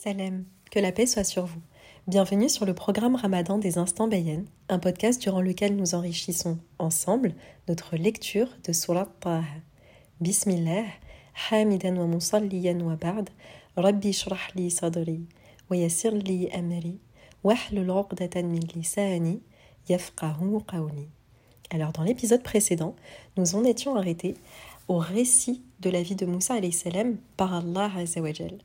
Salam, que la paix soit sur vous. Bienvenue sur le programme Ramadan des Instants Bayen, un podcast durant lequel nous enrichissons ensemble notre lecture de Surat Taha. Bismillah, hamidan wa musalliyan wa ba'd, rabbi shrah li sadri, wa yassir li amri, wahlul 'uqdatan min qawli. Alors dans l'épisode précédent, nous en étions arrêtés au récit de la vie de Moussa salam par Allah Azzawajal.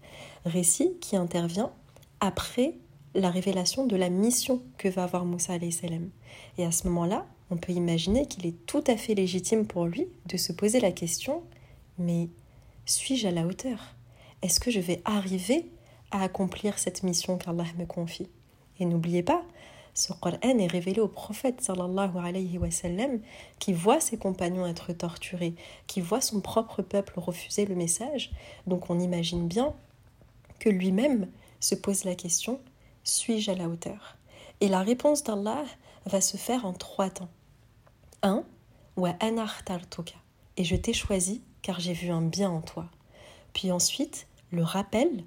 Récit qui intervient après la révélation de la mission que va avoir Moussa salam. Et à ce moment-là, on peut imaginer qu'il est tout à fait légitime pour lui de se poser la question mais suis-je à la hauteur? Est-ce que je vais arriver à accomplir cette mission qu'Allah me confie? Et n'oubliez pas, ce Coran est révélé au prophète sallallahu alayhi wa sallam, qui voit ses compagnons être torturés, qui voit son propre peuple refuser le message. Donc on imagine bien que lui-même se pose la question suis-je à la hauteur? Et la réponse d'Allah va se faire en trois temps. Un, wa anartartuka, et je t'ai choisi car j'ai vu un bien en toi. Puis ensuite, le rappel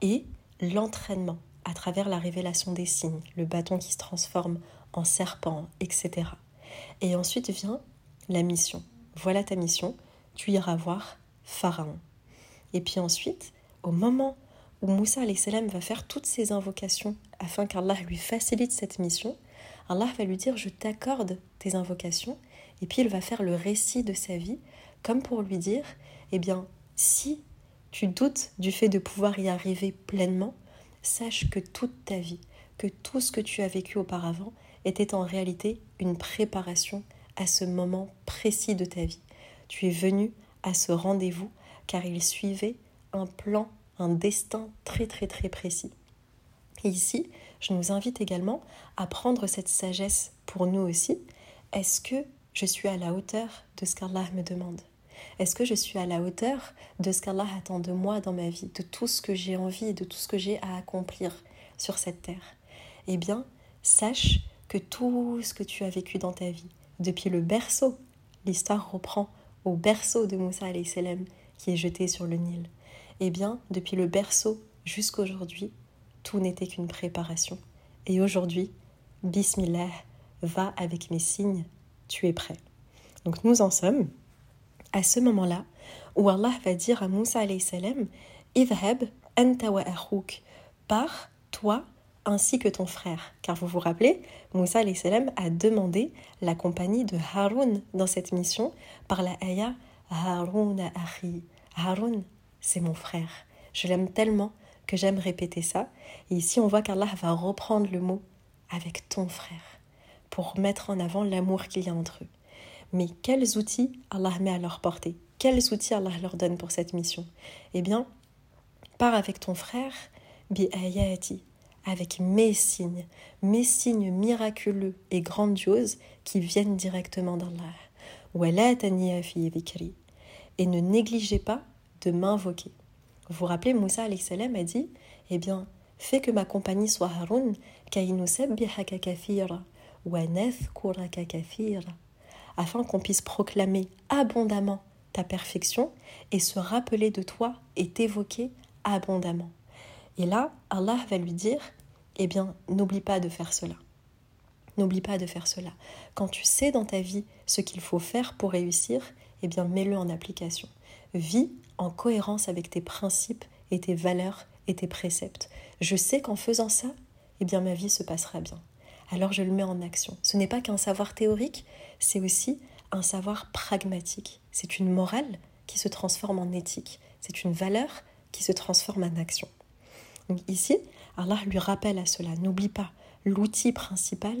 et l'entraînement à travers la révélation des signes, le bâton qui se transforme en serpent, etc. Et ensuite vient la mission. Voilà ta mission, tu iras voir Pharaon. Et puis ensuite, au moment où Moussa salam va faire toutes ses invocations afin qu'Allah lui facilite cette mission, Allah va lui dire Je t'accorde tes invocations. Et puis il va faire le récit de sa vie, comme pour lui dire Eh bien, si tu doutes du fait de pouvoir y arriver pleinement, sache que toute ta vie, que tout ce que tu as vécu auparavant était en réalité une préparation à ce moment précis de ta vie. Tu es venu à ce rendez-vous car il suivait un plan, un destin très très très précis. Ici, je nous invite également à prendre cette sagesse pour nous aussi. Est-ce que je suis à la hauteur de ce qu'Allah me demande? Est-ce que je suis à la hauteur de ce qu'Allah attend de moi dans ma vie, de tout ce que j'ai envie, de tout ce que j'ai à accomplir sur cette terre? Eh bien, sache que tout ce que tu as vécu dans ta vie, depuis le berceau, l'histoire reprend au berceau de Moussa salam qui est jeté sur le Nil. Eh bien, depuis le berceau jusqu'aujourd'hui, tout n'était qu'une préparation. Et aujourd'hui, Bismillah, va avec mes signes, tu es prêt. Donc nous en sommes à ce moment-là où Allah va dire à Moussa salam Idhab anta wa par toi ainsi que ton frère. Car vous vous rappelez, Moussa salam a demandé la compagnie de Haroun dans cette mission par la ayah Haroun ahi. Haroun, c'est mon frère. Je l'aime tellement que j'aime répéter ça. Et ici, on voit qu'Allah va reprendre le mot avec ton frère pour mettre en avant l'amour qu'il y a entre eux. Mais quels outils Allah met à leur portée? Quels outils Allah leur donne pour cette mission? Eh bien, pars avec ton frère, bi ayati, avec mes signes, mes signes miraculeux et grandioses qui viennent directement d'Allah. Et ne négligez pas de m'invoquer. Vous vous rappelez, Moussa salam a dit Eh bien, fais que ma compagnie soit Haroun, wa kathira afin qu'on puisse proclamer abondamment ta perfection et se rappeler de toi et t'évoquer abondamment. Et là, Allah va lui dire, eh bien, n'oublie pas de faire cela. N'oublie pas de faire cela. Quand tu sais dans ta vie ce qu'il faut faire pour réussir, eh bien, mets-le en application. Vis en cohérence avec tes principes et tes valeurs et tes préceptes. Je sais qu'en faisant ça, eh bien, ma vie se passera bien alors je le mets en action. Ce n'est pas qu'un savoir théorique, c'est aussi un savoir pragmatique. C'est une morale qui se transforme en éthique. C'est une valeur qui se transforme en action. Donc ici, Allah lui rappelle à cela. N'oublie pas, l'outil principal,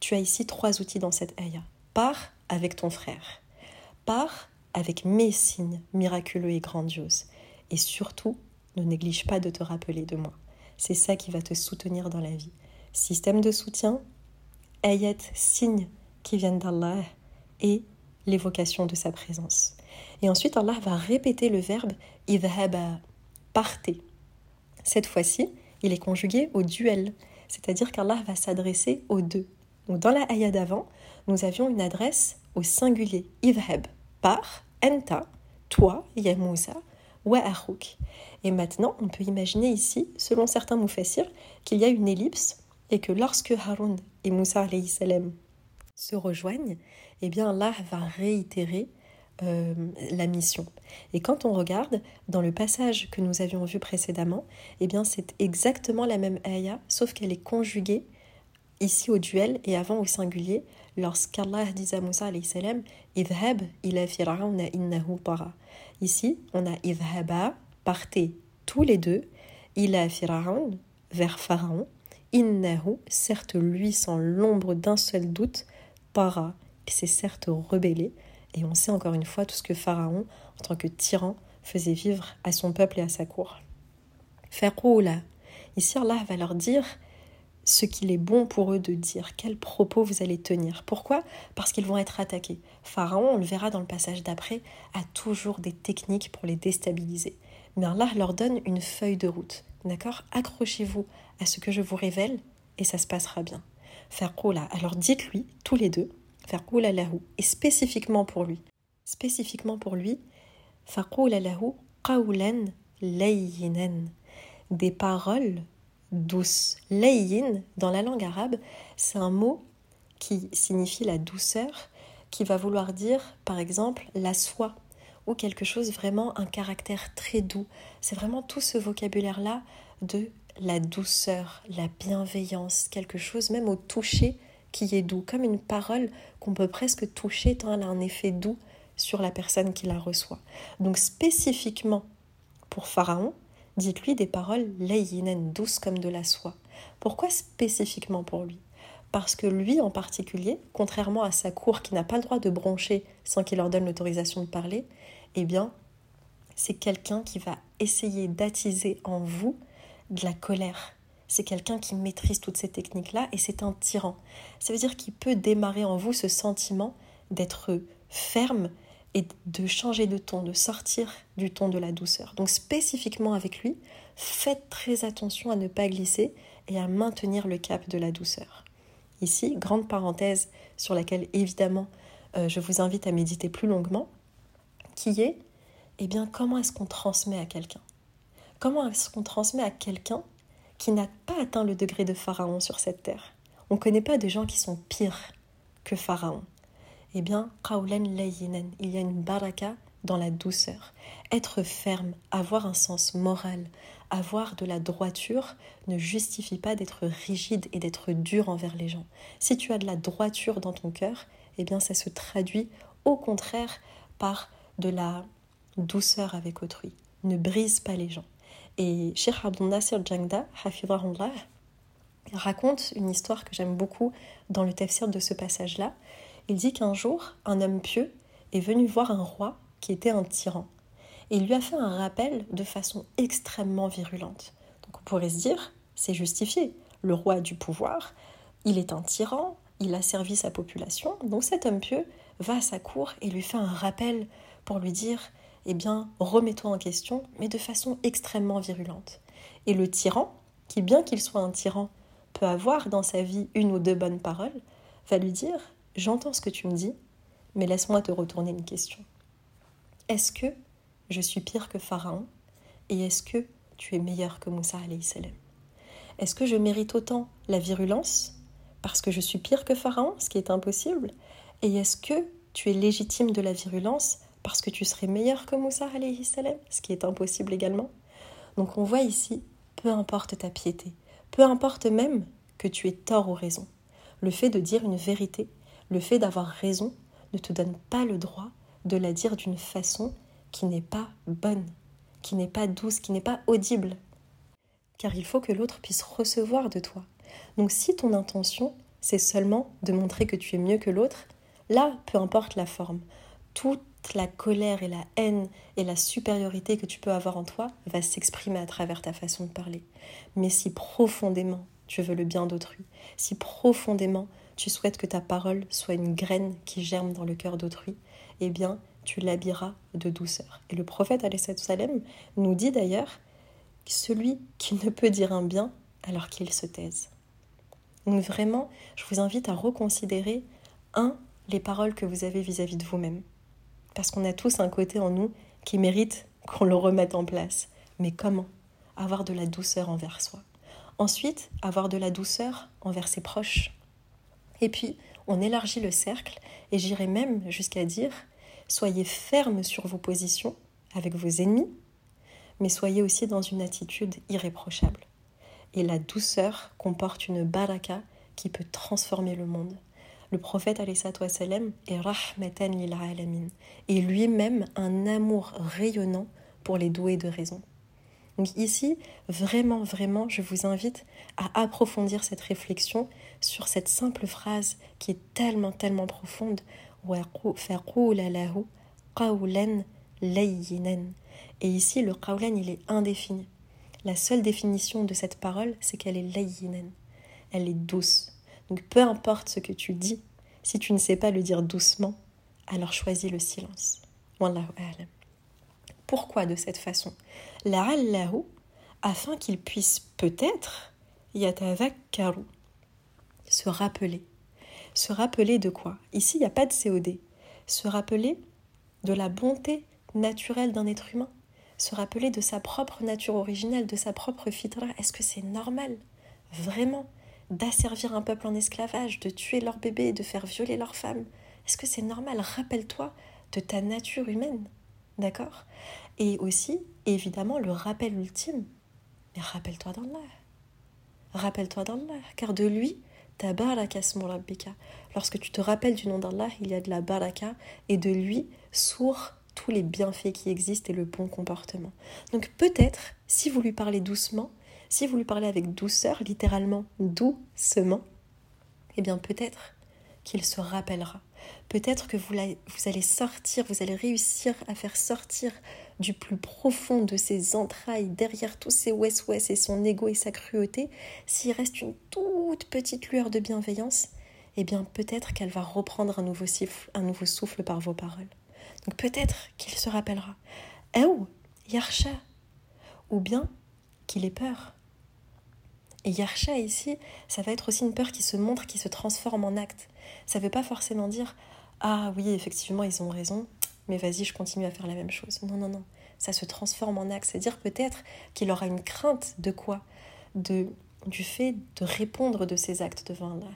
tu as ici trois outils dans cette ayah. Pars avec ton frère. Pars avec mes signes miraculeux et grandioses. Et surtout, ne néglige pas de te rappeler de moi. C'est ça qui va te soutenir dans la vie système de soutien, ayat, signes qui viennent d'Allah et l'évocation de sa présence. Et ensuite, Allah va répéter le verbe idhaba, partez. Cette fois-ci, il est conjugué au duel, c'est-à-dire qu'Allah va s'adresser aux deux. Donc dans la ayah d'avant, nous avions une adresse au singulier, idhab, par, enta, toi, ya Moussa, wa Et maintenant, on peut imaginer ici, selon certains moufassirs, qu'il y a une ellipse et que lorsque Haroun et Moussa salam se rejoignent, eh bien Allah va réitérer euh, la mission. Et quand on regarde dans le passage que nous avions vu précédemment, eh bien c'est exactement la même ayah, sauf qu'elle est conjuguée ici au duel et avant au singulier, lorsqu'Allah dit à Moussa salam Idhab ila fir'auna innahu para. Ici, on a Idhaba, partez tous les deux, ila fir'aun, vers Pharaon, innahu, certes lui sans l'ombre d'un seul doute, para, qui s'est certes rebellé, et on sait encore une fois tout ce que Pharaon, en tant que tyran, faisait vivre à son peuple et à sa cour. là. Ici, Allah va leur dire ce qu'il est bon pour eux de dire, quels propos vous allez tenir? Pourquoi? Parce qu'ils vont être attaqués. Pharaon, on le verra dans le passage d'après, a toujours des techniques pour les déstabiliser. Mais Allah leur donne une feuille de route. D'accord? Accrochez-vous à ce que je vous révèle et ça se passera bien. Là. Alors dites-lui, tous les deux, faire lahu, et spécifiquement pour lui. Spécifiquement pour lui, faire lahu qawlan layyinan. Des paroles douce. Layyin, dans la langue arabe, c'est un mot qui signifie la douceur, qui va vouloir dire, par exemple, la soie, ou quelque chose vraiment, un caractère très doux. C'est vraiment tout ce vocabulaire-là de la douceur, la bienveillance, quelque chose même au toucher qui est doux, comme une parole qu'on peut presque toucher tant elle a un effet doux sur la personne qui la reçoit. Donc spécifiquement pour Pharaon, Dites-lui des paroles layinen, douces comme de la soie. Pourquoi spécifiquement pour lui? Parce que lui en particulier, contrairement à sa cour qui n'a pas le droit de broncher sans qu'il leur donne l'autorisation de parler, eh bien, c'est quelqu'un qui va essayer d'attiser en vous de la colère. C'est quelqu'un qui maîtrise toutes ces techniques-là et c'est un tyran. Ça veut dire qu'il peut démarrer en vous ce sentiment d'être ferme et de changer de ton, de sortir du ton de la douceur. Donc spécifiquement avec lui, faites très attention à ne pas glisser et à maintenir le cap de la douceur. Ici, grande parenthèse sur laquelle évidemment euh, je vous invite à méditer plus longuement, qui est, eh bien, comment est-ce qu'on transmet à quelqu'un? Comment est-ce qu'on transmet à quelqu'un qui n'a pas atteint le degré de Pharaon sur cette terre? On ne connaît pas de gens qui sont pires que Pharaon eh bien, il y a une baraka dans la douceur. Être ferme, avoir un sens moral, avoir de la droiture ne justifie pas d'être rigide et d'être dur envers les gens. Si tu as de la droiture dans ton cœur, eh bien ça se traduit au contraire par de la douceur avec autrui. Ne brise pas les gens. Et Sheikh Abdul Nasir Jangda, raconte une histoire que j'aime beaucoup dans le tafsir de ce passage-là. Il dit qu'un jour, un homme pieux est venu voir un roi qui était un tyran. Et il lui a fait un rappel de façon extrêmement virulente. Donc on pourrait se dire, c'est justifié. Le roi a du pouvoir, il est un tyran, il a servi sa population. Donc cet homme pieux va à sa cour et lui fait un rappel pour lui dire, eh bien, remets-toi en question, mais de façon extrêmement virulente. Et le tyran, qui bien qu'il soit un tyran, peut avoir dans sa vie une ou deux bonnes paroles, va lui dire J'entends ce que tu me dis, mais laisse-moi te retourner une question. Est-ce que je suis pire que Pharaon et est-ce que tu es meilleur que Moussa salam? Est-ce que je mérite autant la virulence parce que je suis pire que Pharaon, ce qui est impossible? Et est-ce que tu es légitime de la virulence parce que tu serais meilleur que Moussa ce qui est impossible également Donc on voit ici, peu importe ta piété, peu importe même que tu aies tort ou raison, le fait de dire une vérité le fait d'avoir raison ne te donne pas le droit de la dire d'une façon qui n'est pas bonne, qui n'est pas douce, qui n'est pas audible. Car il faut que l'autre puisse recevoir de toi. Donc si ton intention, c'est seulement de montrer que tu es mieux que l'autre, là, peu importe la forme, toute la colère et la haine et la supériorité que tu peux avoir en toi va s'exprimer à travers ta façon de parler. Mais si profondément tu veux le bien d'autrui, si profondément tu souhaites que ta parole soit une graine qui germe dans le cœur d'autrui, eh bien, tu l'habilleras de douceur. Et le prophète Salem nous dit d'ailleurs celui qui ne peut dire un bien alors qu'il se taise. Donc vraiment, je vous invite à reconsidérer, un, les paroles que vous avez vis-à-vis de vous-même. Parce qu'on a tous un côté en nous qui mérite qu'on le remette en place. Mais comment Avoir de la douceur envers soi? Ensuite, avoir de la douceur envers ses proches. Et puis, on élargit le cercle, et j'irai même jusqu'à dire, soyez ferme sur vos positions avec vos ennemis, mais soyez aussi dans une attitude irréprochable. Et la douceur comporte une baraka qui peut transformer le monde. Le prophète wassalam, est rahmatan lil alamin et lui-même un amour rayonnant pour les doués de raison. Donc ici, vraiment, vraiment, je vous invite à approfondir cette réflexion sur cette simple phrase qui est tellement, tellement profonde. Et ici, le qawlan, il est indéfini. La seule définition de cette parole, c'est qu'elle est layinen. Elle est douce. Donc peu importe ce que tu dis, si tu ne sais pas le dire doucement, alors choisis le silence. Pourquoi de cette façon? La'allahu, afin qu'il puisse peut-être yatavakkaru, se rappeler. Se rappeler de quoi? Ici, il n'y a pas de COD. Se rappeler de la bonté naturelle d'un être humain. Se rappeler de sa propre nature originelle, de sa propre fitra. Est-ce que c'est normal? Vraiment? D'asservir un peuple en esclavage, de tuer leurs bébés, de faire violer leurs femmes. Est-ce que c'est normal? Rappelle-toi de ta nature humaine. D'accord? Et aussi, évidemment, le rappel ultime. Mais rappelle-toi d'Allah. Rappelle-toi d'Allah, car de lui, ta baraka rabbika. Lorsque tu te rappelles du nom d'Allah, il y a de la baraka, et de lui sourd tous les bienfaits qui existent et le bon comportement. Donc peut-être, si vous lui parlez doucement, si vous lui parlez avec douceur, littéralement doucement, eh bien peut-être qu'il se rappellera. Peut-être que vous, allez sortir, vous allez réussir à faire sortir du plus profond de ses entrailles, derrière tous ses ouest-ouest et son ego et sa cruauté, s'il reste une toute petite lueur de bienveillance, eh bien peut-être qu'elle va reprendre un nouveau, souffle, un nouveau souffle par vos paroles. Donc peut-être qu'il se rappellera. Eh oh, Yarsha Ou bien qu'il ait peur. Et Yarsha ici, ça va être aussi une peur qui se montre, qui se transforme en acte. Ça ne veut pas forcément dire Ah oui, effectivement, ils ont raison, mais vas-y, je continue à faire la même chose. Non, non, non. Ça se transforme en acte. C'est-à-dire peut-être qu'il aura une crainte de quoi? De, Du fait de répondre de ses actes devant Allah.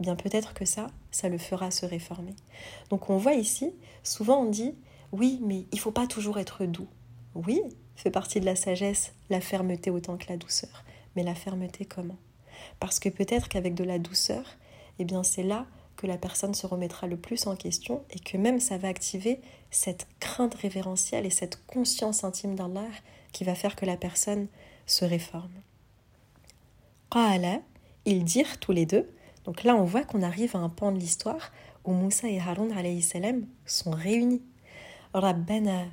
Eh bien, peut-être que ça, ça le fera se réformer. Donc, on voit ici, souvent on dit Oui, mais il faut pas toujours être doux. Oui, fait partie de la sagesse, la fermeté autant que la douceur. Mais la fermeté comment? Parce que peut-être qu'avec de la douceur, eh bien c'est là que la personne se remettra le plus en question et que même ça va activer cette crainte révérentielle et cette conscience intime d'Allah qui va faire que la personne se réforme. Qala, ils dirent tous les deux, donc là on voit qu'on arrive à un pan de l'histoire où Moussa et Haroun salam sont réunis. Rabbana,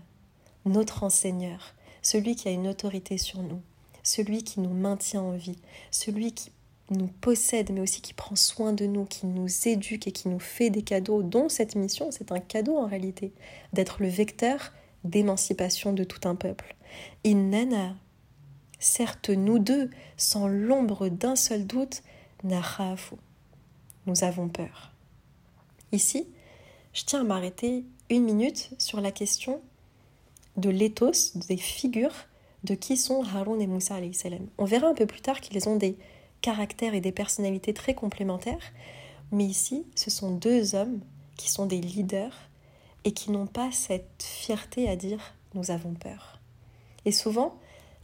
notre enseigneur, celui qui a une autorité sur nous, celui qui nous maintient en vie, celui qui nous possède, mais aussi qui prend soin de nous, qui nous éduque et qui nous fait des cadeaux, dont cette mission, c'est un cadeau en réalité, d'être le vecteur d'émancipation de tout un peuple. Innana, certes nous deux, sans l'ombre d'un seul doute, nahafu, nous avons peur. Ici, je tiens à m'arrêter une minute sur la question de l'éthos, des figures de qui sont Haroun et Moussa. On verra un peu plus tard qu'ils ont des caractères et des personnalités très complémentaires, mais ici, ce sont deux hommes qui sont des leaders et qui n'ont pas cette fierté à dire nous avons peur. Et souvent,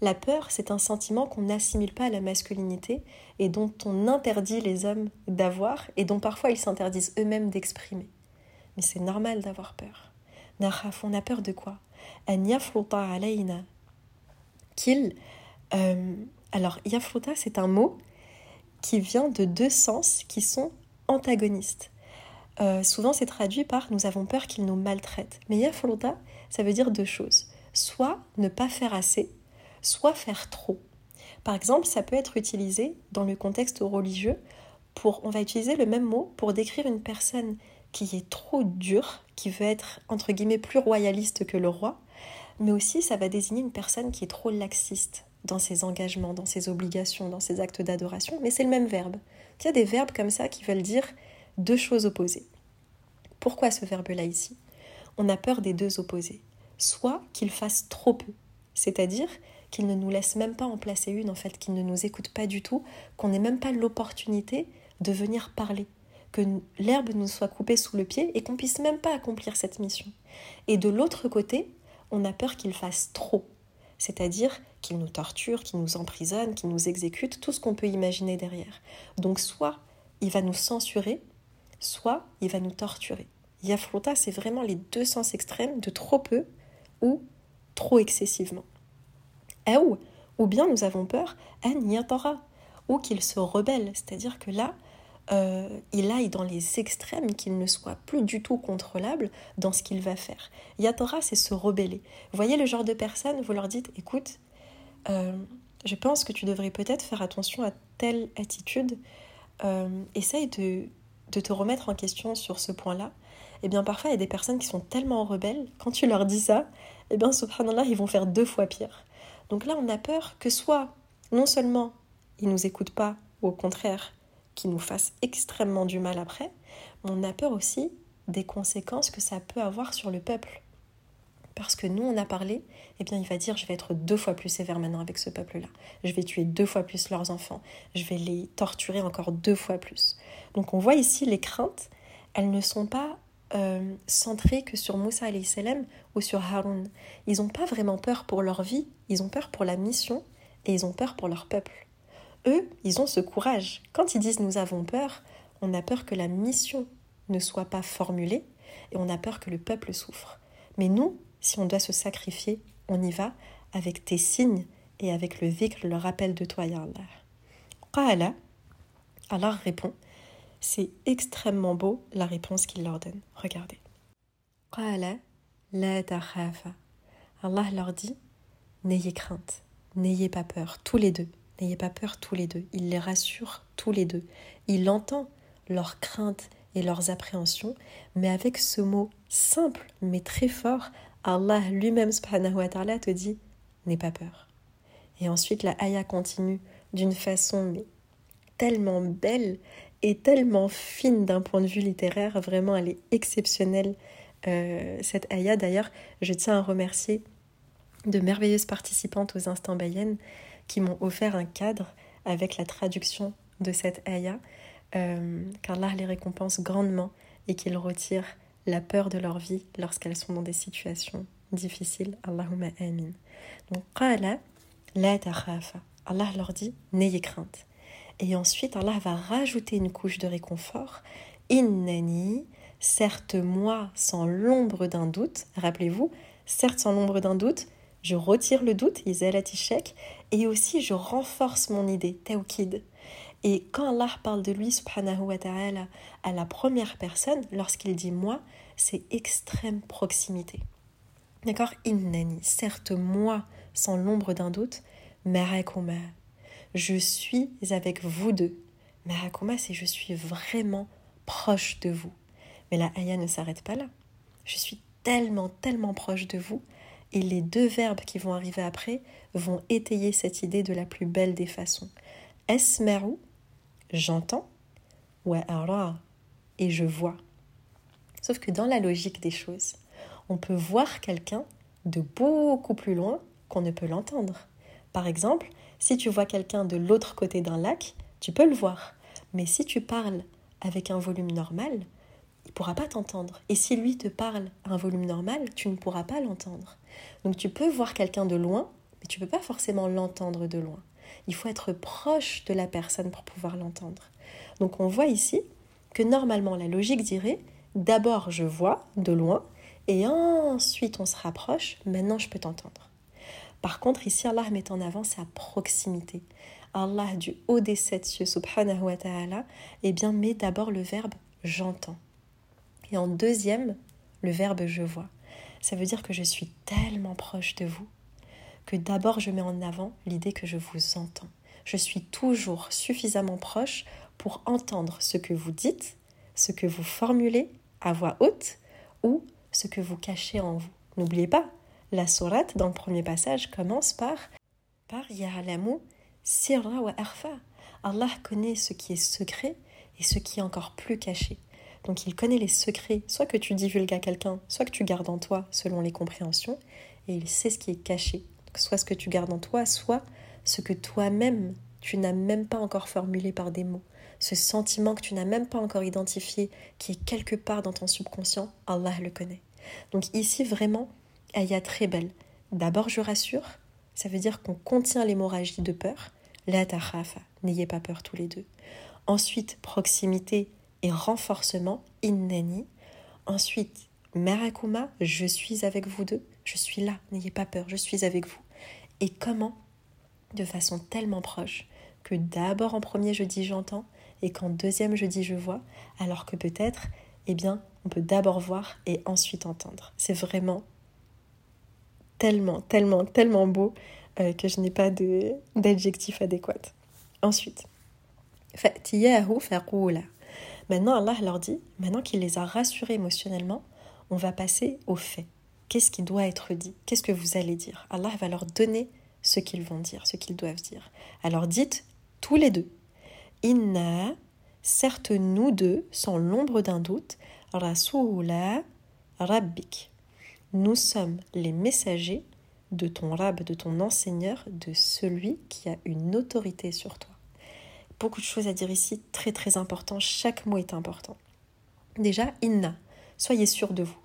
la peur, c'est un sentiment qu'on n'assimile pas à la masculinité et dont on interdit les hommes d'avoir et dont parfois ils s'interdisent eux-mêmes d'exprimer. Mais c'est normal d'avoir peur. on a peur de quoi? Euh, alors, yafruta, c'est un mot qui vient de deux sens qui sont antagonistes. Euh, souvent, c'est traduit par nous avons peur qu'il nous maltraite. Mais yafruta, ça veut dire deux choses. Soit ne pas faire assez, soit faire trop. Par exemple, ça peut être utilisé dans le contexte religieux pour, on va utiliser le même mot pour décrire une personne qui est trop dure, qui veut être entre guillemets plus royaliste que le roi, mais aussi ça va désigner une personne qui est trop laxiste dans ses engagements, dans ses obligations, dans ses actes d'adoration, mais c'est le même verbe. Il y a des verbes comme ça qui veulent dire deux choses opposées. Pourquoi ce verbe-là ici? On a peur des deux opposés. Soit qu'il fasse trop peu, c'est-à-dire qu'il ne nous laisse même pas en placer une, en fait, qu'il ne nous écoute pas du tout, qu'on n'ait même pas l'opportunité de venir parler, que l'herbe nous soit coupée sous le pied et qu'on puisse même pas accomplir cette mission. Et de l'autre côté, on a peur qu'il fasse trop, c'est-à-dire qu'il nous torture, qu'il nous emprisonne, qu'il nous exécute, tout ce qu'on peut imaginer derrière. Donc soit il va nous censurer, soit il va nous torturer. Yafruta, c'est vraiment les deux sens extrêmes de trop peu ou trop excessivement. Ou, ou bien nous avons peur, ou qu'il se rebelle, c'est-à-dire que là, euh, il aille dans les extrêmes, qu'il ne soit plus du tout contrôlable dans ce qu'il va faire. Yatora, c'est se rebeller. Vous voyez le genre de personne, vous leur dites, écoute, euh, je pense que tu devrais peut-être faire attention à telle attitude, euh, essaye de, te remettre en question sur ce point-là. Eh bien, parfois, il y a des personnes qui sont tellement rebelles, quand tu leur dis ça, eh bien, subhanallah, ils vont faire deux fois pire. Donc là, on a peur que soit, non seulement, ils nous écoutent pas, ou au contraire, qui nous fasse extrêmement du mal après, on a peur aussi des conséquences que ça peut avoir sur le peuple. Parce que nous, on a parlé, eh bien, il va dire, je vais être deux fois plus sévère maintenant avec ce peuple-là. Je vais tuer deux fois plus leurs enfants. Je vais les torturer encore deux fois plus. Donc, on voit ici les craintes, elles ne sont pas euh, centrées que sur Moussa salam ou sur Haroun. Ils n'ont pas vraiment peur pour leur vie, ils ont peur pour la mission et ils ont peur pour leur peuple eux, ils ont ce courage. Quand ils disent nous avons peur, on a peur que la mission ne soit pas formulée et on a peur que le peuple souffre. Mais nous, si on doit se sacrifier, on y va avec tes signes et avec le vikr, le rappel de toi, Ya Allah. Qa'ala, Allah répond, c'est extrêmement beau la réponse qu'il leur donne. Regardez. Qa'ala la Allah leur dit, n'ayez crainte, n'ayez pas peur, tous les deux. N'ayez pas peur tous les deux. Il les rassure tous les deux. Il entend leurs craintes et leurs appréhensions, mais avec ce mot simple mais très fort, Allah lui-même subhanahu wa te dit N'aie pas peur. Et ensuite la ayah continue d'une façon tellement belle et tellement fine d'un point de vue littéraire, vraiment elle est exceptionnelle euh, cette ayah. D'ailleurs, je tiens à remercier de merveilleuses participantes aux instants Bayen qui m'ont offert un cadre avec la traduction de cette ayah, euh, qu'Allah les récompense grandement et qu'il retire la peur de leur vie lorsqu'elles sont dans des situations difficiles. Allahumma amin. Donc, qala la Allah leur dit n'ayez crainte. Et ensuite, Allah va rajouter une couche de réconfort. Innani, certes moi, sans l'ombre d'un doute, rappelez-vous, certes sans l'ombre d'un doute, je retire le doute, Ishek, et aussi je renforce mon idée, Tawkid. Et quand Allah parle de lui, subhanahu wa ta'ala, à la première personne, lorsqu'il dit moi, c'est extrême proximité. D'accord? Innani, certes moi, sans l'ombre d'un doute, Marakuma, je suis avec vous deux. Marakuma, c'est je suis vraiment proche de vous. Mais la ayah ne s'arrête pas là. Je suis tellement, tellement proche de vous et les deux verbes qui vont arriver après vont étayer cette idée de la plus belle des façons. Esmeru, j'entends, ou ara, et je vois. Sauf que dans la logique des choses, on peut voir quelqu'un de beaucoup plus loin qu'on ne peut l'entendre. Par exemple, si tu vois quelqu'un de l'autre côté d'un lac, tu peux le voir. Mais si tu parles avec un volume normal, il ne pourra pas t'entendre. Et si lui te parle à un volume normal, tu ne pourras pas l'entendre. Donc tu peux voir quelqu'un de loin, mais tu ne peux pas forcément l'entendre de loin. Il faut être proche de la personne pour pouvoir l'entendre. Donc on voit ici que normalement la logique dirait d'abord je vois de loin et ensuite on se rapproche, maintenant je peux t'entendre. Par contre ici Allah met en avant sa proximité. Allah du haut des sept cieux subhanahu wa ta'ala eh bien met d'abord le verbe j'entends. Et en deuxième, le verbe je vois. Ça veut dire que je suis tellement proche de vous que d'abord je mets en avant l'idée que je vous entends. Je suis toujours suffisamment proche pour entendre ce que vous dites, ce que vous formulez à voix haute ou ce que vous cachez en vous. N'oubliez pas, la sourate dans le premier passage commence par par Ya'alamu sirra wa arfa. Allah connaît ce qui est secret et ce qui est encore plus caché. Donc il connaît les secrets, soit que tu divulgues à quelqu'un, soit que tu gardes en toi selon les compréhensions, et il sait ce qui est caché. soit ce que tu gardes en toi, soit ce que toi-même tu n'as même pas encore formulé par des mots. Ce sentiment que tu n'as même pas encore identifié, qui est quelque part dans ton subconscient, Allah le connaît. Donc ici, vraiment, ayah très belle. D'abord, je rassure, ça veut dire qu'on contient l'hémorragie de peur. La ta'khafa, n'ayez pas peur tous les deux. Ensuite, proximité renforcement, innani. Ensuite, merakuma, je suis avec vous deux, je suis là, n'ayez pas peur, je suis avec vous. Et comment? De façon tellement proche que d'abord en premier je dis j'entends et qu'en deuxième je dis je vois, alors que peut-être, eh bien, on peut d'abord voir et ensuite entendre. C'est vraiment tellement, tellement, tellement beau euh, que je n'ai pas d'adjectif adéquat. Ensuite, Maintenant, Allah leur dit, maintenant qu'il les a rassurés émotionnellement, on va passer au fait. Qu'est-ce qui doit être dit? Qu'est-ce que vous allez dire? Allah va leur donner ce qu'ils vont dire, ce qu'ils doivent dire. Alors dites tous les deux. Inna, certes nous deux, sans l'ombre d'un doute, Rasula Rabbik. Nous sommes les messagers de ton Rab, de ton enseigneur, de celui qui a une autorité sur toi. Beaucoup de choses à dire ici, très très important, chaque mot est important. Déjà, Inna, soyez sûr de vous.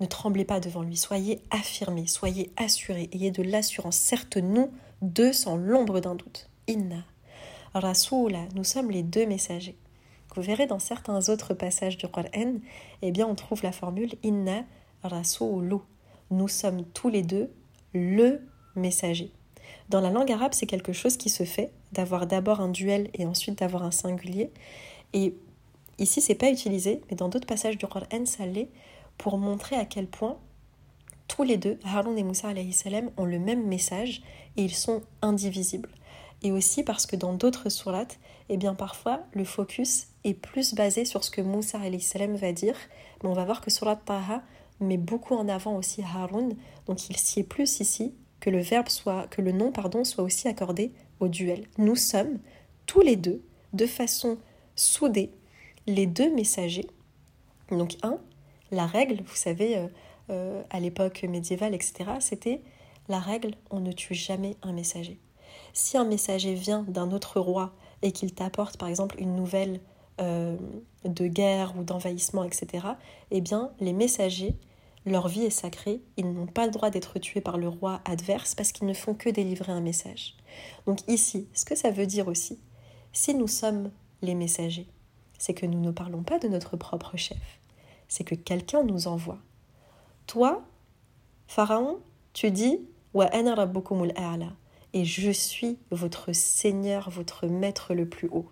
Ne tremblez pas devant lui, soyez affirmés, soyez assurés, ayez de l'assurance. Certes, nous deux sans l'ombre d'un doute. Inna. Rasoula, nous sommes les deux messagers. Vous verrez dans certains autres passages du Qur'an, eh bien on trouve la formule Inna Rasoulu. Nous sommes tous les deux le messager. Dans la langue arabe, c'est quelque chose qui se fait, d'avoir d'abord un duel et ensuite d'avoir un singulier. Et ici, c'est pas utilisé, mais dans d'autres passages du Qur'an, ça l'est, pour montrer à quel point tous les deux, Harun et Moussa salam, ont le même message et ils sont indivisibles. Et aussi parce que dans d'autres sourates, eh bien parfois le focus est plus basé sur ce que Moussa salam va dire, mais on va voir que surat Taha met beaucoup en avant aussi Harun, donc il s'y est plus ici que le verbe soit, que le nom pardon soit aussi accordé au duel. Nous sommes tous les deux, de façon soudée, les deux messagers. Donc un, la règle, vous savez, euh, euh, à l'époque médiévale, etc., c'était la règle, on ne tue jamais un messager. Si un messager vient d'un autre roi et qu'il t'apporte par exemple une nouvelle euh, de guerre ou d'envahissement, etc., eh bien les messagers, leur vie est sacrée, ils n'ont pas le droit d'être tués par le roi adverse parce qu'ils ne font que délivrer un message. Donc ici, ce que ça veut dire aussi, si nous sommes les messagers, c'est que nous ne parlons pas de notre propre chef, c'est que quelqu'un nous envoie. Toi, Pharaon, tu dis et je suis votre Seigneur, votre Maître le plus haut.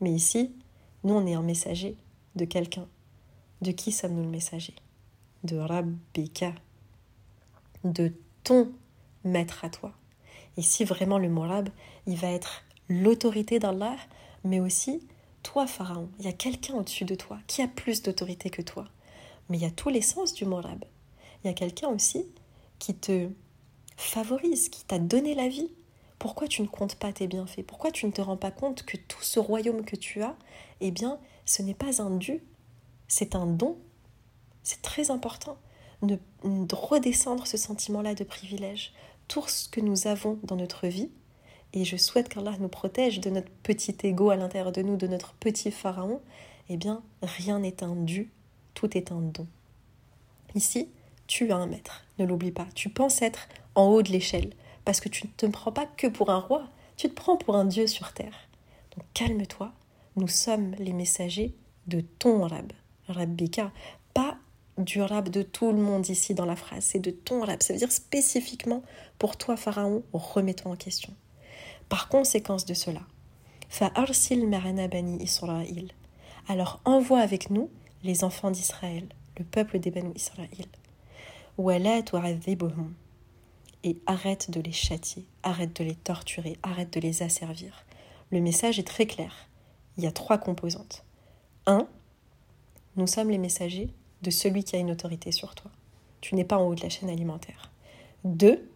Mais ici, nous, on est un messager de quelqu'un. De qui sommes-nous le messager? De Rabbika. De ton Maître à toi. Ici, vraiment, le mot Rab, il va être l'autorité d'Allah, mais aussi toi, Pharaon. Il y a quelqu'un au-dessus de toi qui a plus d'autorité que toi. Mais il y a tous les sens du mot Rab. Il y a quelqu'un aussi qui te favorise, qui t'a donné la vie. Pourquoi tu ne comptes pas tes bienfaits? Pourquoi tu ne te rends pas compte que tout ce royaume que tu as, eh bien, ce n'est pas un dû, c'est un don. C'est très important de, redescendre ce sentiment-là de privilège. Tout ce que nous avons dans notre vie, et je souhaite qu'Allah nous protège de notre petit ego à l'intérieur de nous, de notre petit pharaon, eh bien, rien n'est un dû, tout est un don. Ici, tu as un maître, ne l'oublie pas. Tu penses être en haut de l'échelle, parce que tu ne te prends pas que pour un roi, tu te prends pour un dieu sur terre. Donc calme-toi, nous sommes les messagers de ton rab, rabbika, pas du rab de tout le monde ici dans la phrase, c'est de ton rab, ça veut dire spécifiquement pour toi Pharaon, remets-toi en question. Par conséquence de cela, arsil marana bani Israël. Alors envoie avec nous les enfants d'Israël, le peuple des Banu Israël. Et arrête de les châtier, arrête de les torturer, arrête de les asservir. Le message est très clair. Il y a trois composantes. Un, nous sommes les messagers de celui qui a une autorité sur toi. Tu n'es pas en haut de la chaîne alimentaire. Deux,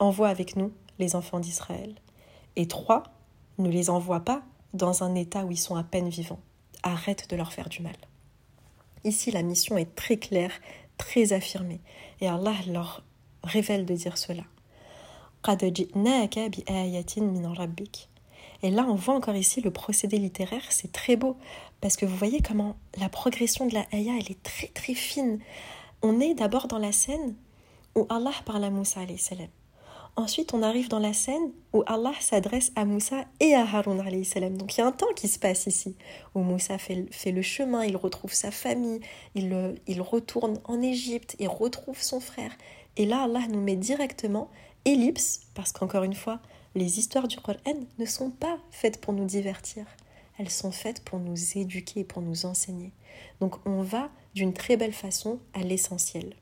envoie avec nous les enfants d'Israël. Et trois, ne les envoie pas dans un état où ils sont à peine vivants. Arrête de leur faire du mal. Ici, la mission est très claire, très affirmée. Et Allah leur révèle de dire cela. Et là, on voit encore ici le procédé littéraire, c'est très beau, parce que vous voyez comment la progression de la ayah, elle est très très fine. On est d'abord dans la scène où Allah parle à Moussa salam. Ensuite, on arrive dans la scène où Allah s'adresse à Moussa et à Haroun salam. Donc il y a un temps qui se passe ici, où Moussa fait, fait le chemin, il retrouve sa famille, il, il retourne en Égypte, il retrouve son frère. Et là, Allah nous met directement ellipse, parce qu'encore une fois, les histoires du Coran ne sont pas faites pour nous divertir, elles sont faites pour nous éduquer, pour nous enseigner. Donc on va d'une très belle façon à l'essentiel.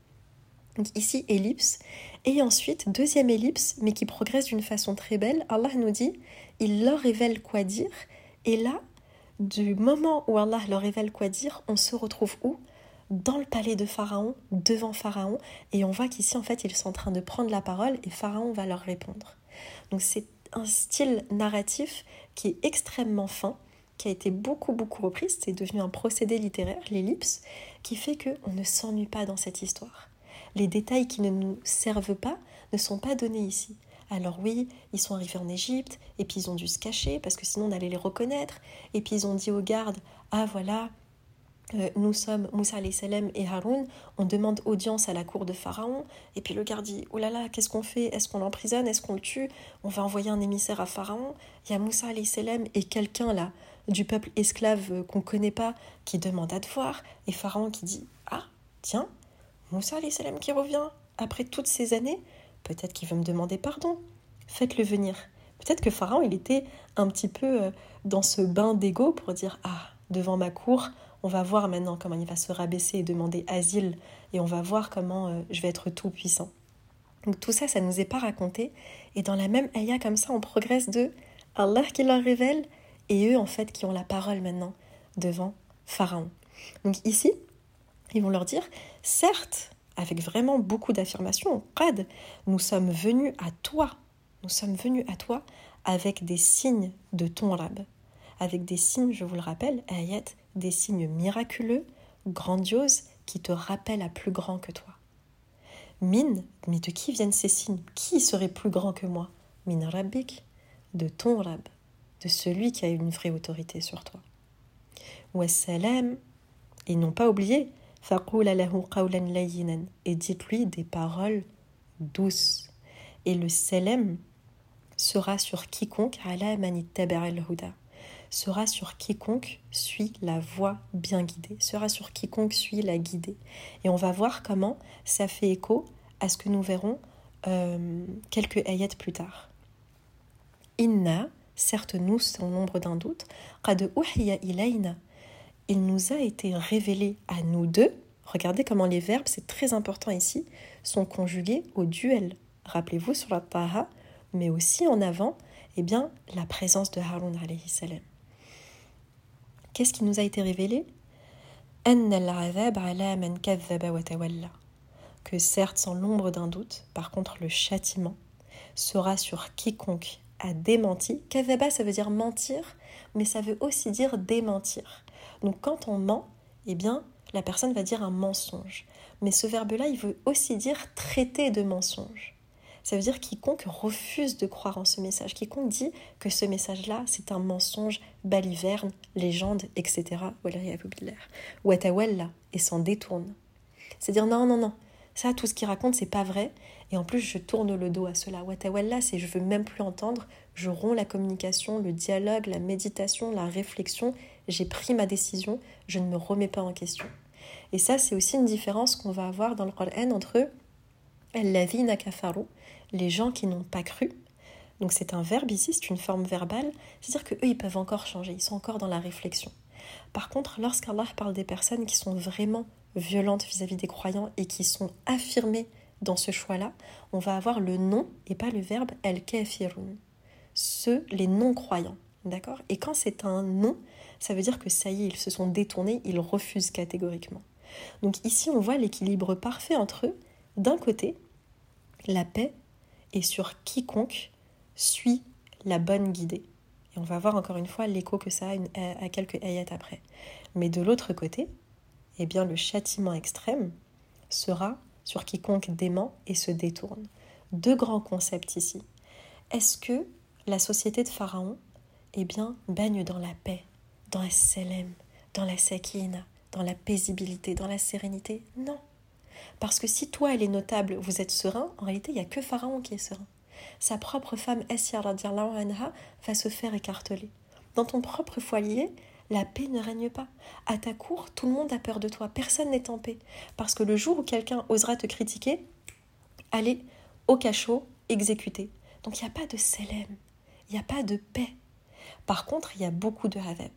Donc ici, ellipse. Et ensuite, deuxième ellipse, mais qui progresse d'une façon très belle. Allah nous dit, il leur révèle quoi dire. Et là, du moment où Allah leur révèle quoi dire, on se retrouve où? Dans le palais de Pharaon, devant Pharaon. Et on voit qu'ici, en fait, ils sont en train de prendre la parole et Pharaon va leur répondre. Donc c'est un style narratif qui est extrêmement fin, qui a été beaucoup beaucoup repris, c'est devenu un procédé littéraire, l'ellipse, qui fait qu'on ne s'ennuie pas dans cette histoire. Les détails qui ne nous servent pas ne sont pas donnés ici. Alors oui, ils sont arrivés en Égypte, et puis ils ont dû se cacher, parce que sinon on allait les reconnaître, et puis ils ont dit aux gardes, ah voilà, euh, nous sommes Moussa salam et Haroun, on demande audience à la cour de Pharaon, et puis le garde dit, oh là là, qu'est-ce qu'on fait? Est-ce qu'on l'emprisonne? Est-ce qu'on le tue? On va envoyer un émissaire à Pharaon. Il y a Moussa salam et quelqu'un là, du peuple esclave euh, qu'on ne connaît pas, qui demande à te voir, et Pharaon qui dit, ah, tiens, Moussa salam qui revient, après toutes ces années, peut-être qu'il veut me demander pardon, faites-le venir. Peut-être que Pharaon, il était un petit peu euh, dans ce bain d'ego pour dire, ah, devant ma cour, on va voir maintenant comment il va se rabaisser et demander asile, et on va voir comment euh, je vais être tout puissant. Donc tout ça, ça ne nous est pas raconté, et dans la même ayah comme ça, on progresse de Allah qui leur révèle, et eux en fait qui ont la parole maintenant devant Pharaon. Donc ici, ils vont leur dire, certes, avec vraiment beaucoup d'affirmations, Qad, nous sommes venus à toi, nous sommes venus à toi avec des signes de ton rab, avec des signes, je vous le rappelle, ayat, des signes miraculeux, grandioses, qui te rappellent à plus grand que toi. Mine, mais de qui viennent ces signes? Qui serait plus grand que moi? Min rabbik, de ton rab, de celui qui a une vraie autorité sur toi. Wassalam, et n'ont pas oublié, et dites-lui des paroles douces. Et le salam sera sur quiconque ala al-huda sera sur quiconque suit la voie bien guidée, sera sur quiconque suit la guidée. Et on va voir comment ça fait écho à ce que nous verrons euh, quelques ayats plus tard. Inna, certes nous, sans nombre d'un doute, il nous a été révélé à nous deux. Regardez comment les verbes, c'est très important ici, sont conjugués au duel. Rappelez-vous sur la taha, mais aussi en avant, eh bien, la présence de Harun alayhi salam. Qu'est-ce qui nous a été révélé? Que certes sans l'ombre d'un doute, par contre le châtiment sera sur quiconque démenti. Kavaba ça veut dire mentir, mais ça veut aussi dire démentir. Donc quand on ment, eh bien la personne va dire un mensonge. Mais ce verbe-là, il veut aussi dire traiter de mensonge. Ça veut dire quiconque refuse de croire en ce message, quiconque dit que ce message-là, c'est un mensonge, baliverne, légende, etc. Watawalla et s'en détourne. C'est dire non, non, non, ça, tout ce qu'il raconte, c'est pas vrai. Et en plus, je tourne le dos à cela. Watawalla, c'est je veux même plus entendre. Je romps la communication, le dialogue, la méditation, la réflexion. J'ai pris ma décision. Je ne me remets pas en question. Et ça, c'est aussi une différence qu'on va avoir dans le Coran entre Alladhina kafaru, les gens qui n'ont pas cru. Donc c'est un verbe ici, c'est une forme verbale, c'est-à-dire qu'eux, ils peuvent encore changer, ils sont encore dans la réflexion. Par contre, lorsqu'Allah parle des personnes qui sont vraiment violentes vis-à-vis des croyants et qui sont affirmées dans ce choix-là, on va avoir le nom et pas le verbe el-kafirun. Ceux, les non-croyants. D'accord? Et quand c'est un non, ça veut dire que ça y est, ils se sont détournés, ils refusent catégoriquement. Donc ici, on voit l'équilibre parfait entre. D'un côté, la paix et sur quiconque suit la bonne guidée. Et on va voir encore une fois l'écho que ça a à quelques ayats après. Mais de l'autre côté, eh bien le châtiment extrême sera sur quiconque dément et se détourne. Deux grands concepts ici. Est-ce que la société de Pharaon eh bien, baigne dans la paix, dans la selem, dans la sakina, dans la paisibilité, dans la sérénité? Non. Parce que si toi et les notables, vous êtes serein, en réalité, il n'y a que Pharaon qui est serein. Sa propre femme, Essia va se faire écarteler. Dans ton propre foyer, la paix ne règne pas. À ta cour, tout le monde a peur de toi. Personne n'est en paix. Parce que le jour où quelqu'un osera te critiquer, allez au cachot, exécuter. Donc il n'y a pas de selem, il n'y a pas de paix. Par contre, il y a beaucoup de haveb.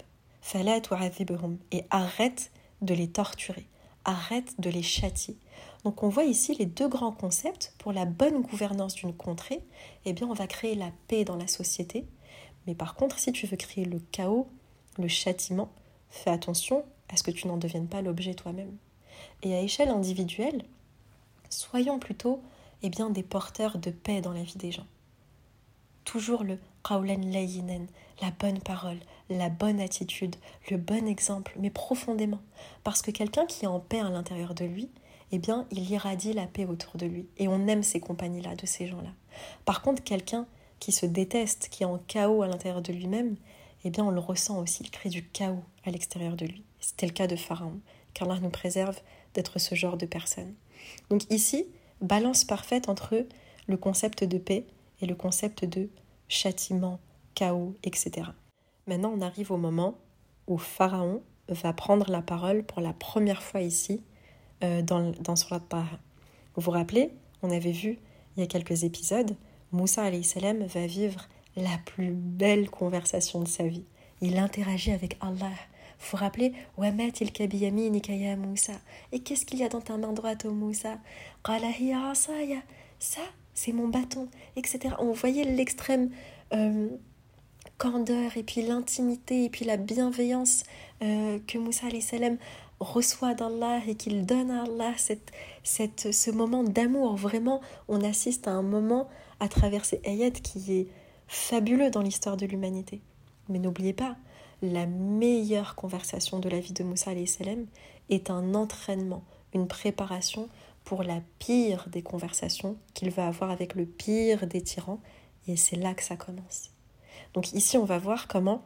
Et arrête de les torturer. Arrête de les châtier. Donc on voit ici les deux grands concepts. Pour la bonne gouvernance d'une contrée, eh bien on va créer la paix dans la société. Mais par contre, si tu veux créer le chaos, le châtiment, fais attention à ce que tu n'en deviennes pas l'objet toi-même. Et à échelle individuelle, soyons plutôt eh bien, des porteurs de paix dans la vie des gens. Toujours le qawlan layinen, la bonne parole, la bonne attitude, le bon exemple, mais profondément. Parce que quelqu'un qui est en paix à l'intérieur de lui, eh bien, il irradie la paix autour de lui. Et on aime ces compagnies-là, de ces gens-là. Par contre, quelqu'un qui se déteste, qui est en chaos à l'intérieur de lui-même, eh bien, on le ressent aussi, il crée du chaos à l'extérieur de lui. C'était le cas de Pharaon, qu'Allah nous préserve d'être ce genre de personne. Donc ici, balance parfaite entre le concept de paix et le concept de châtiment, chaos, etc. Maintenant, on arrive au moment où Pharaon va prendre la parole pour la première fois ici euh, dans, dans Surat. Vous vous rappelez, on avait vu il y a quelques épisodes, Moussa salam va vivre la plus belle conversation de sa vie. Il interagit avec Allah. Vous vous rappelez? Il nikaya Moussa. Et qu'est-ce qu'il y a dans ta main droite, au Moussa? Ça, c'est mon bâton, etc. On voyait l'extrême euh, candeur et puis l'intimité et puis la bienveillance euh, que Moussa salam reçoit d'Allah et qu'il donne à Allah cette, cette, ce moment d'amour. Vraiment, on assiste à un moment à travers ces ayats qui est fabuleux dans l'histoire de l'humanité. Mais n'oubliez pas, la meilleure conversation de la vie de Moussa salam est un entraînement, une préparation pour la pire des conversations qu'il va avoir avec le pire des tyrans, et c'est là que ça commence. Donc ici, on va voir comment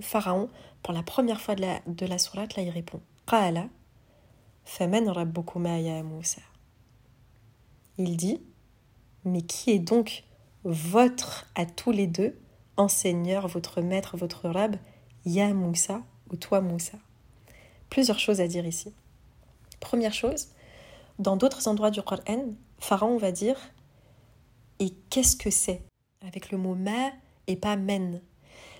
Pharaon, pour la première fois de la, de la sourate, là, il répond ya Moussa? Il dit Mais qui est donc votre à tous les deux, enseigneur, votre maître, votre rab, Ya Moussa ou toi Moussa Plusieurs choses à dire ici. Première chose, dans d'autres endroits du Coran, Pharaon va dire Et qu'est-ce que c'est? Avec le mot ma et pas men.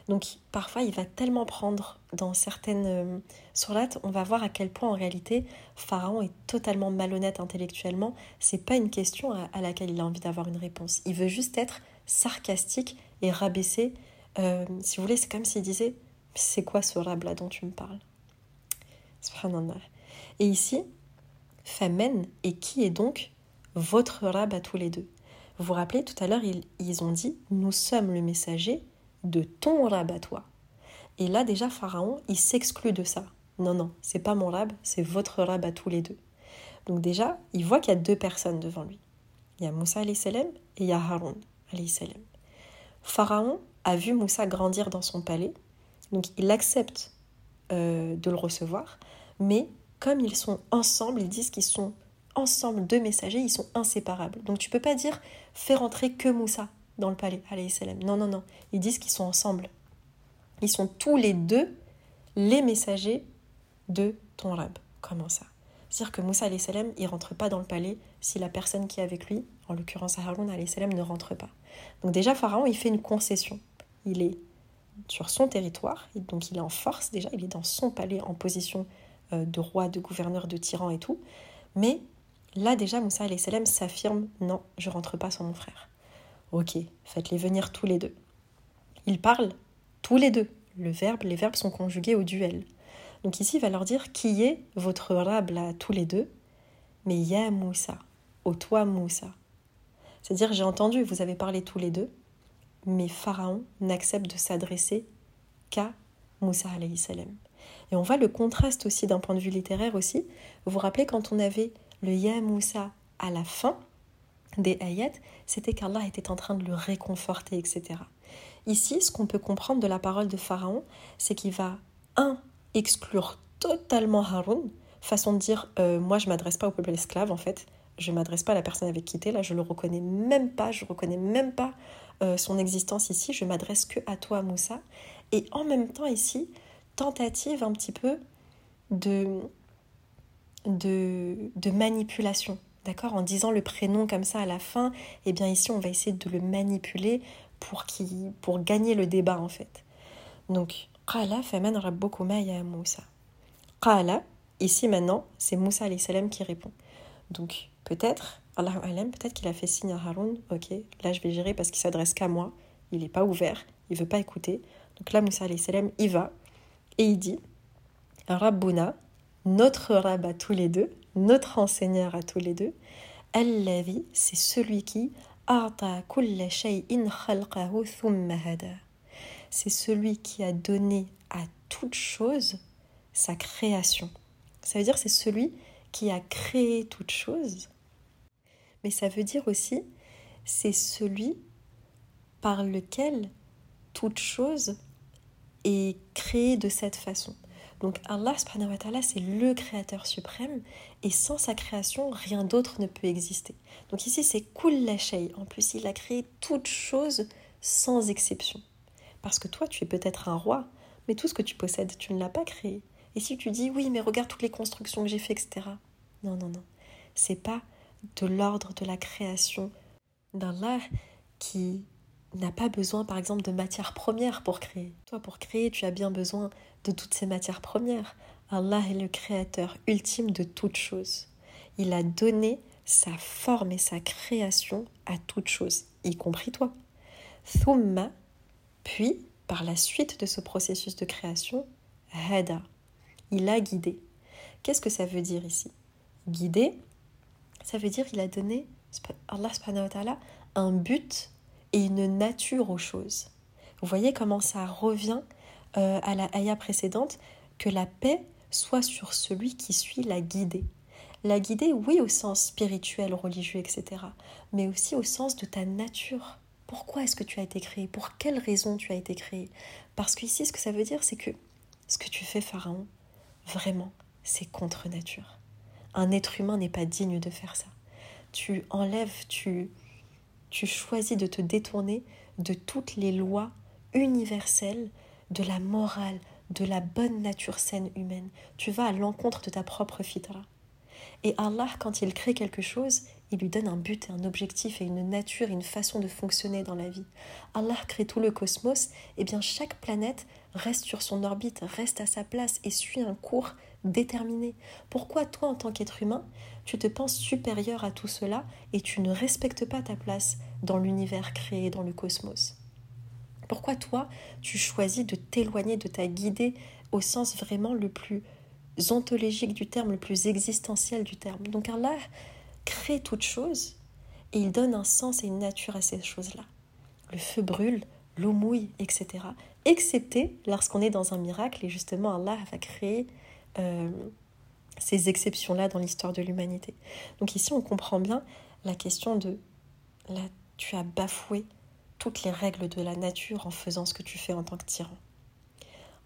Donc parfois il va tellement prendre dans certaines euh, sourates, on va voir à quel point en réalité Pharaon est totalement malhonnête intellectuellement. C'est pas une question à, laquelle il a envie d'avoir une réponse. Il veut juste être sarcastique et rabaisser. Euh, si vous voulez, c'est comme s'il disait C'est quoi ce rab là dont tu me parles? Et ici, Famen et qui est donc votre rab à tous les deux? Vous vous rappelez, tout à l'heure, ils, ont dit Nous sommes le messager de ton rab à toi. Et là, déjà, Pharaon, il s'exclut de ça. Non, non, c'est pas mon rab, c'est votre rab à tous les deux. Donc, déjà, il voit qu'il y a deux personnes devant lui. Il y a Moussa et il y a Haroun. Pharaon a vu Moussa grandir dans son palais, donc il accepte euh, de le recevoir, mais comme ils sont ensemble, ils disent qu'ils sont ensemble deux messagers, ils sont inséparables. Donc tu peux pas dire fais rentrer que Moussa dans le palais. Non, non, non. Ils disent qu'ils sont ensemble. Ils sont tous les deux les messagers de ton rab. Comment ça? C'est-à-dire que Moussa salam, il rentre pas dans le palais si la personne qui est avec lui, en l'occurrence Haroun salam, ne rentre pas. Donc déjà, Pharaon, il fait une concession. Il est sur son territoire, donc il est en force déjà, il est dans son palais en position euh, de roi, de gouverneur, de tyran et tout. Mais Là déjà, Moussa salam s'affirme Non, je rentre pas sans mon frère. Ok, faites-les venir tous les deux. Ils parlent tous les deux. Le verbe, les verbes sont conjugués au duel. Donc ici, il va leur dire Qui est votre rab là, tous les deux? Mais Ya Moussa, au toi Moussa. C'est-à-dire, j'ai entendu, vous avez parlé tous les deux, mais Pharaon n'accepte de s'adresser qu'à Moussa salam. Et on voit le contraste aussi d'un point de vue littéraire aussi. Vous vous rappelez quand on avait le Ya Moussa à la fin des ayats, c'était qu'Allah était en train de le réconforter, etc. Ici, ce qu'on peut comprendre de la parole de Pharaon, c'est qu'il va, un, exclure totalement Haroun, façon de dire euh, moi je m'adresse pas au peuple esclave en fait, je m'adresse pas à la personne avec qui tu là, je le reconnais même pas, je reconnais même pas euh, son existence ici, je m'adresse que à toi Moussa. Et en même temps ici, tentative un petit peu de, de, de manipulation. D'accord En disant le prénom comme ça à la fin, eh bien ici on va essayer de le manipuler pour, qui, pour gagner le débat en fait. Donc, Qala faman rabbukuma ya Moussa. Qala, ici maintenant, c'est Moussa salam qui répond. Donc, peut-être, Allah peut-être qu'il a fait signe à Haroun, ok, là je vais gérer parce qu'il s'adresse qu'à moi, il n'est pas ouvert, il veut pas écouter. Donc là, Moussa salam, il va et il dit Rabbuna, notre Rab à tous les deux, notre enseigneur à tous les deux, Allavi, c'est celui qui c'est celui qui a donné à toute chose sa création. Ça veut dire c'est celui qui a créé toute chose. Mais ça veut dire aussi c'est celui par lequel toute chose est créée de cette façon. Donc Allah subhanahu wa ta'ala, c'est le créateur suprême et sans sa création, rien d'autre ne peut exister. Donc ici, c'est Kul Shay. En plus, il a créé toute chose sans exception. Parce que toi, tu es peut-être un roi, mais tout ce que tu possèdes, tu ne l'as pas créé. Et si tu dis oui, mais regarde toutes les constructions que j'ai faites, etc. Non, non, non. C'est pas de l'ordre de la création d'Allah qui n'a pas besoin, par exemple, de matières premières pour créer. Toi, pour créer, tu as bien besoin de toutes ces matières premières. Allah est le créateur ultime de toutes choses. Il a donné sa forme et sa création à toutes choses, y compris toi. Thumma, puis, par la suite de ce processus de création, Hada, il a guidé. Qu'est-ce que ça veut dire ici? Guider, ça veut dire qu'il a donné, Allah wa ta'ala, un but et une nature aux choses. Vous voyez comment ça revient euh, à la ayah précédente, que la paix soit sur celui qui suit la guidée. La guidée, oui, au sens spirituel, religieux, etc., mais aussi au sens de ta nature. Pourquoi est-ce que tu as été créé? Pour quelle raison tu as été créé? Parce qu'ici, ce que ça veut dire, c'est que ce que tu fais, Pharaon, vraiment, c'est contre nature. Un être humain n'est pas digne de faire ça. Tu enlèves, tu, tu choisis de te détourner de toutes les lois universelles de la morale, de la bonne nature saine humaine. Tu vas à l'encontre de ta propre fitra. Et Allah, quand il crée quelque chose, il lui donne un but un objectif et une nature une façon de fonctionner dans la vie. Allah crée tout le cosmos, et bien chaque planète reste sur son orbite, reste à sa place et suit un cours déterminé. Pourquoi toi, en tant qu'être humain, tu te penses supérieur à tout cela et tu ne respectes pas ta place dans l'univers créé, dans le cosmos? Pourquoi toi, tu choisis de t'éloigner de ta guidée au sens vraiment le plus ontologique du terme, le plus existentiel du terme? Donc Allah crée toute chose et il donne un sens et une nature à ces choses-là. Le feu brûle, l'eau mouille, etc. Excepté lorsqu'on est dans un miracle et justement Allah va créer euh, ces exceptions-là dans l'histoire de l'humanité. Donc ici on comprend bien la question de là tu as bafoué toutes les règles de la nature en faisant ce que tu fais en tant que tyran.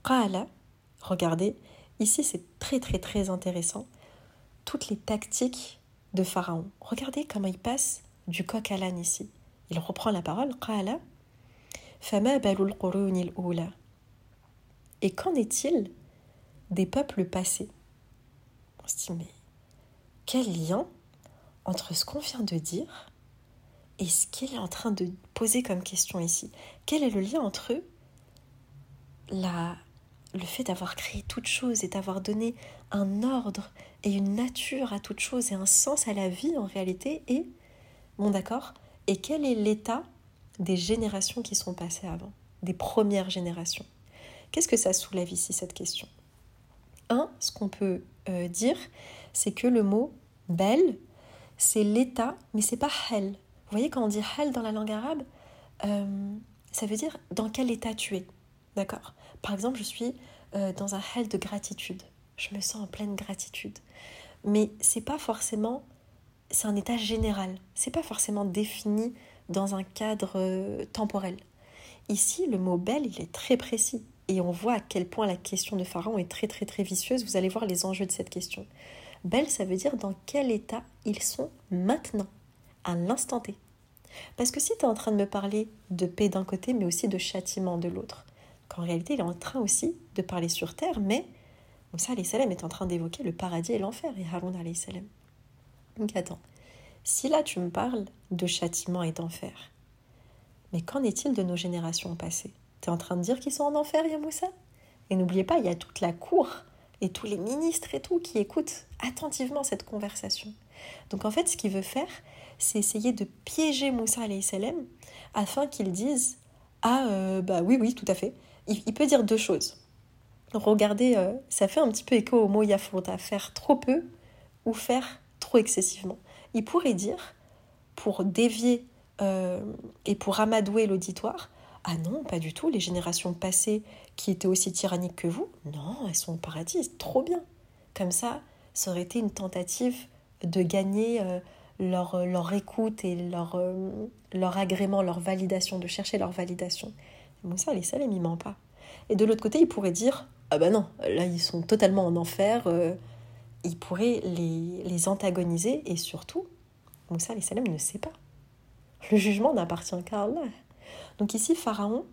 Qala, regardez, ici c'est très très très intéressant, toutes les tactiques de Pharaon. Regardez comment il passe du coq à l'âne ici. Il reprend la parole, Qala, Fama balul Et qu'en est-il des peuples passés? On se dit, mais quel lien entre ce qu'on vient de dire et ce qu'il est en train de poser comme question ici, quel est le lien entre la, le fait d'avoir créé toute chose et d'avoir donné un ordre et une nature à toute chose et un sens à la vie en réalité et, bon d'accord, et quel est l'état des générations qui sont passées avant, des premières générations? Qu'est-ce que ça soulève ici cette question? Un, ce qu'on peut euh, dire, c'est que le mot belle, c'est l'état, mais c'est pas hell. Vous voyez, quand on dit hal dans la langue arabe, euh, ça veut dire dans quel état tu es. D'accord? Par exemple, je suis euh, dans un hal de gratitude. Je me sens en pleine gratitude. Mais c'est pas forcément c'est un état général. C'est pas forcément défini dans un cadre euh, temporel. Ici, le mot belle, il est très précis. Et on voit à quel point la question de Pharaon est très très très vicieuse. Vous allez voir les enjeux de cette question. Belle, ça veut dire dans quel état ils sont maintenant, à l'instant T. Parce que si tu es en train de me parler de paix d'un côté, mais aussi de châtiment de l'autre, qu'en réalité il est en train aussi de parler sur terre, mais Moussa salam est en train d'évoquer le paradis et l'enfer, et Haroun salam. Donc attends, si là tu me parles de châtiment et d'enfer, mais qu'en est-il de nos générations passées? Tu es en train de dire qu'ils sont en enfer, Yamoussa Et n'oubliez pas, il y a toute la cour et tous les ministres et tout qui écoutent attentivement cette conversation. Donc en fait, ce qu'il veut faire, c'est essayer de piéger Moussa salam afin qu'il dise Ah, euh, bah oui, oui, tout à fait. Il, peut dire deux choses. Regardez, euh, ça fait un petit peu écho au mot yafouta, faire trop peu ou faire trop excessivement. Il pourrait dire, pour dévier euh, et pour amadouer l'auditoire, ah non, pas du tout, les générations passées qui étaient aussi tyranniques que vous, non, elles sont au paradis, trop bien. Comme ça, ça aurait été une tentative de gagner leur, leur, écoute et leur, euh, leur agrément, leur validation, de chercher leur validation. Bon, ça, les salés n'y ment pas. Et de l'autre côté, ils pourraient dire Ah ben non, là, ils sont totalement en enfer. Euh, ils pourraient les, les, antagoniser et surtout, Moussa les salem ne sait pas. Le jugement n'appartient qu'à Allah. Donc ici, Pharaon,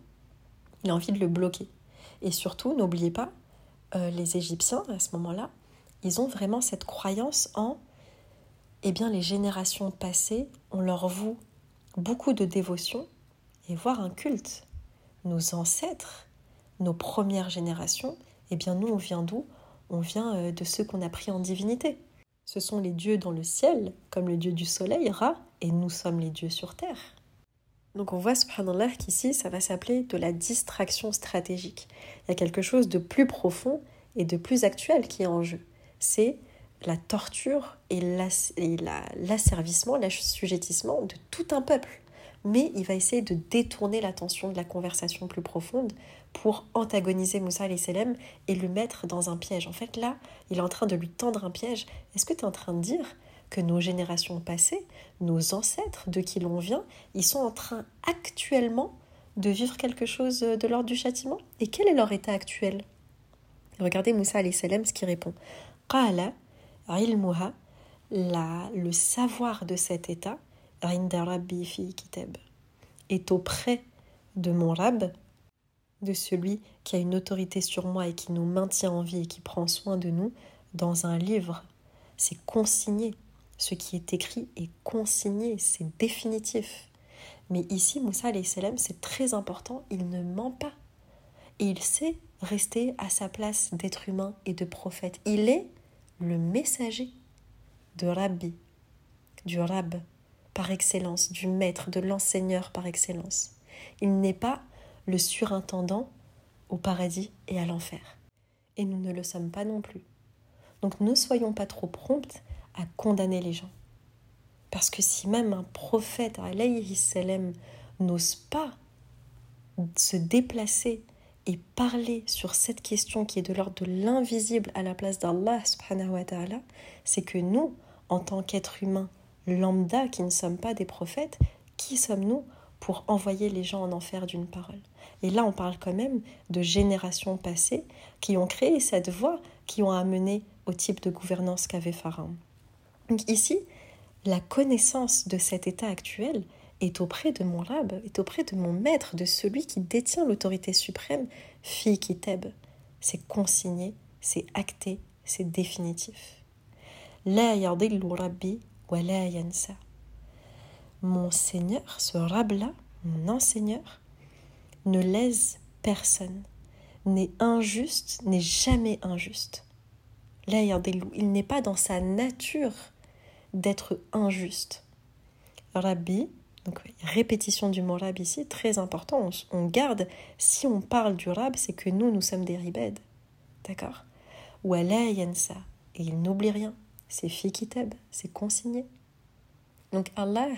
il a envie de le bloquer. Et surtout, n'oubliez pas, les Égyptiens, à ce moment-là, ils ont vraiment cette croyance en eh bien les générations passées, on leur voue beaucoup de dévotion et voire un culte. Nos ancêtres, nos premières générations, eh bien nous on vient d'où? On vient euh, de ceux qu'on a pris en divinité. Ce sont les dieux dans le ciel, comme le dieu du soleil, Ra, et nous sommes les dieux sur terre. Donc on voit, subhanallah, qu'ici, ça va s'appeler de la distraction stratégique. Il y a quelque chose de plus profond et de plus actuel qui est en jeu. C'est la torture et l'asservissement, l'assujettissement de tout un peuple. Mais il va essayer de détourner l'attention de la conversation plus profonde pour antagoniser Moussa salam et le mettre dans un piège. En fait, là, il est en train de lui tendre un piège. Est-ce que tu es en train de dire que nos générations passées, nos ancêtres de qui l'on vient, ils sont en train actuellement de vivre quelque chose de l'ordre du châtiment? Et quel est leur état actuel? Regardez Moussa salam ce qu'il répond. Qala ilmuha, la, le savoir de cet état, est auprès de mon rab, de celui qui a une autorité sur moi et qui nous maintient en vie et qui prend soin de nous, dans un livre. C'est consigné. Ce qui est écrit est consigné, c'est définitif. Mais ici, Moussa c'est très important, il ne ment pas. Et il sait rester à sa place d'être humain et de prophète. Il est le messager de Rabbi, du Rab par excellence, du maître, de l'enseigneur par excellence. Il n'est pas le surintendant au paradis et à l'enfer. Et nous ne le sommes pas non plus. Donc ne soyons pas trop promptes à condamner les gens. Parce que si même un prophète, alayhi salam, n'ose pas se déplacer et parler sur cette question qui est de l'ordre de l'invisible à la place d'Allah subhanahu c'est que nous, en tant qu'êtres humains lambda qui ne sommes pas des prophètes, qui sommes-nous pour envoyer les gens en enfer d'une parole? Et là, on parle quand même de générations passées qui ont créé cette voie, qui ont amené au type de gouvernance qu'avait Pharaon. Donc ici, la connaissance de cet état actuel, est auprès de mon rab, est auprès de mon maître, de celui qui détient l'autorité suprême, fille qui t'aime. C'est consigné, c'est acté, c'est définitif. La rabbi wa la. Mon Seigneur, ce rab-là, mon enseigneur, ne lèse personne, n'est injuste, n'est jamais injuste. La il n'est pas dans sa nature d'être injuste. Rabbi, donc répétition du mot rab ici, très important. On, garde, si on parle du rab, c'est que nous, nous sommes des ribed. D'accord? Wala yansa. Et il n'oublie rien. C'est fikitab, c'est consigné. Donc Allah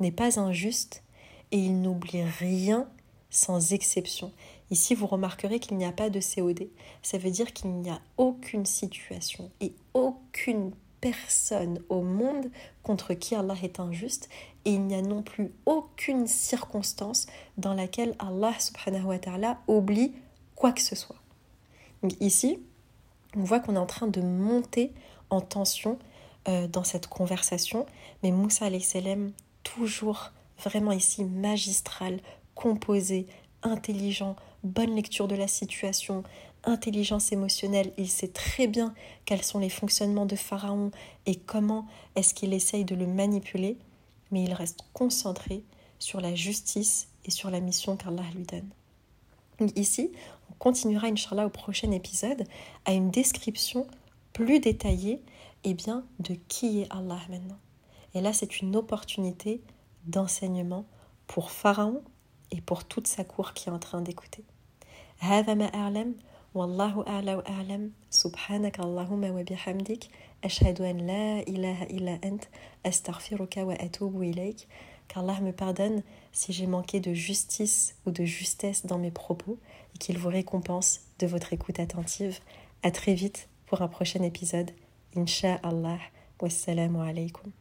n'est pas injuste et il n'oublie rien sans exception. Ici, vous remarquerez qu'il n'y a pas de COD. Ça veut dire qu'il n'y a aucune situation et aucune personne au monde contre qui Allah est injuste et il n'y a non plus aucune circonstance dans laquelle Allah subhanahu wa ta'ala oublie quoi que ce soit. Ici, on voit qu'on est en train de monter en tension euh, dans cette conversation, mais Moussa salam toujours vraiment ici magistral, composé, intelligent, bonne lecture de la situation, intelligence émotionnelle, il sait très bien quels sont les fonctionnements de Pharaon et comment est-ce qu'il essaye de le manipuler, mais il reste concentré sur la justice et sur la mission qu'Allah lui donne. ici, on continuera, Inch'Allah, au prochain épisode, à une description plus détaillée eh bien, de qui est Allah maintenant. Et là, c'est une opportunité d'enseignement pour Pharaon et pour toute sa cour qui est en train d'écouter. هذا ما أعلم والله أعلى وأعلم سبحانك اللهم وبحمدك أشهد أن لا إله إلا أنت أستغفرك وأتوب إليك qu'Allah me pardonne si j'ai manqué de justice ou de justesse dans mes propos et qu'il vous récompense de votre écoute attentive. À très vite pour un prochain épisode. Inch'Allah. Wassalamu alaikum.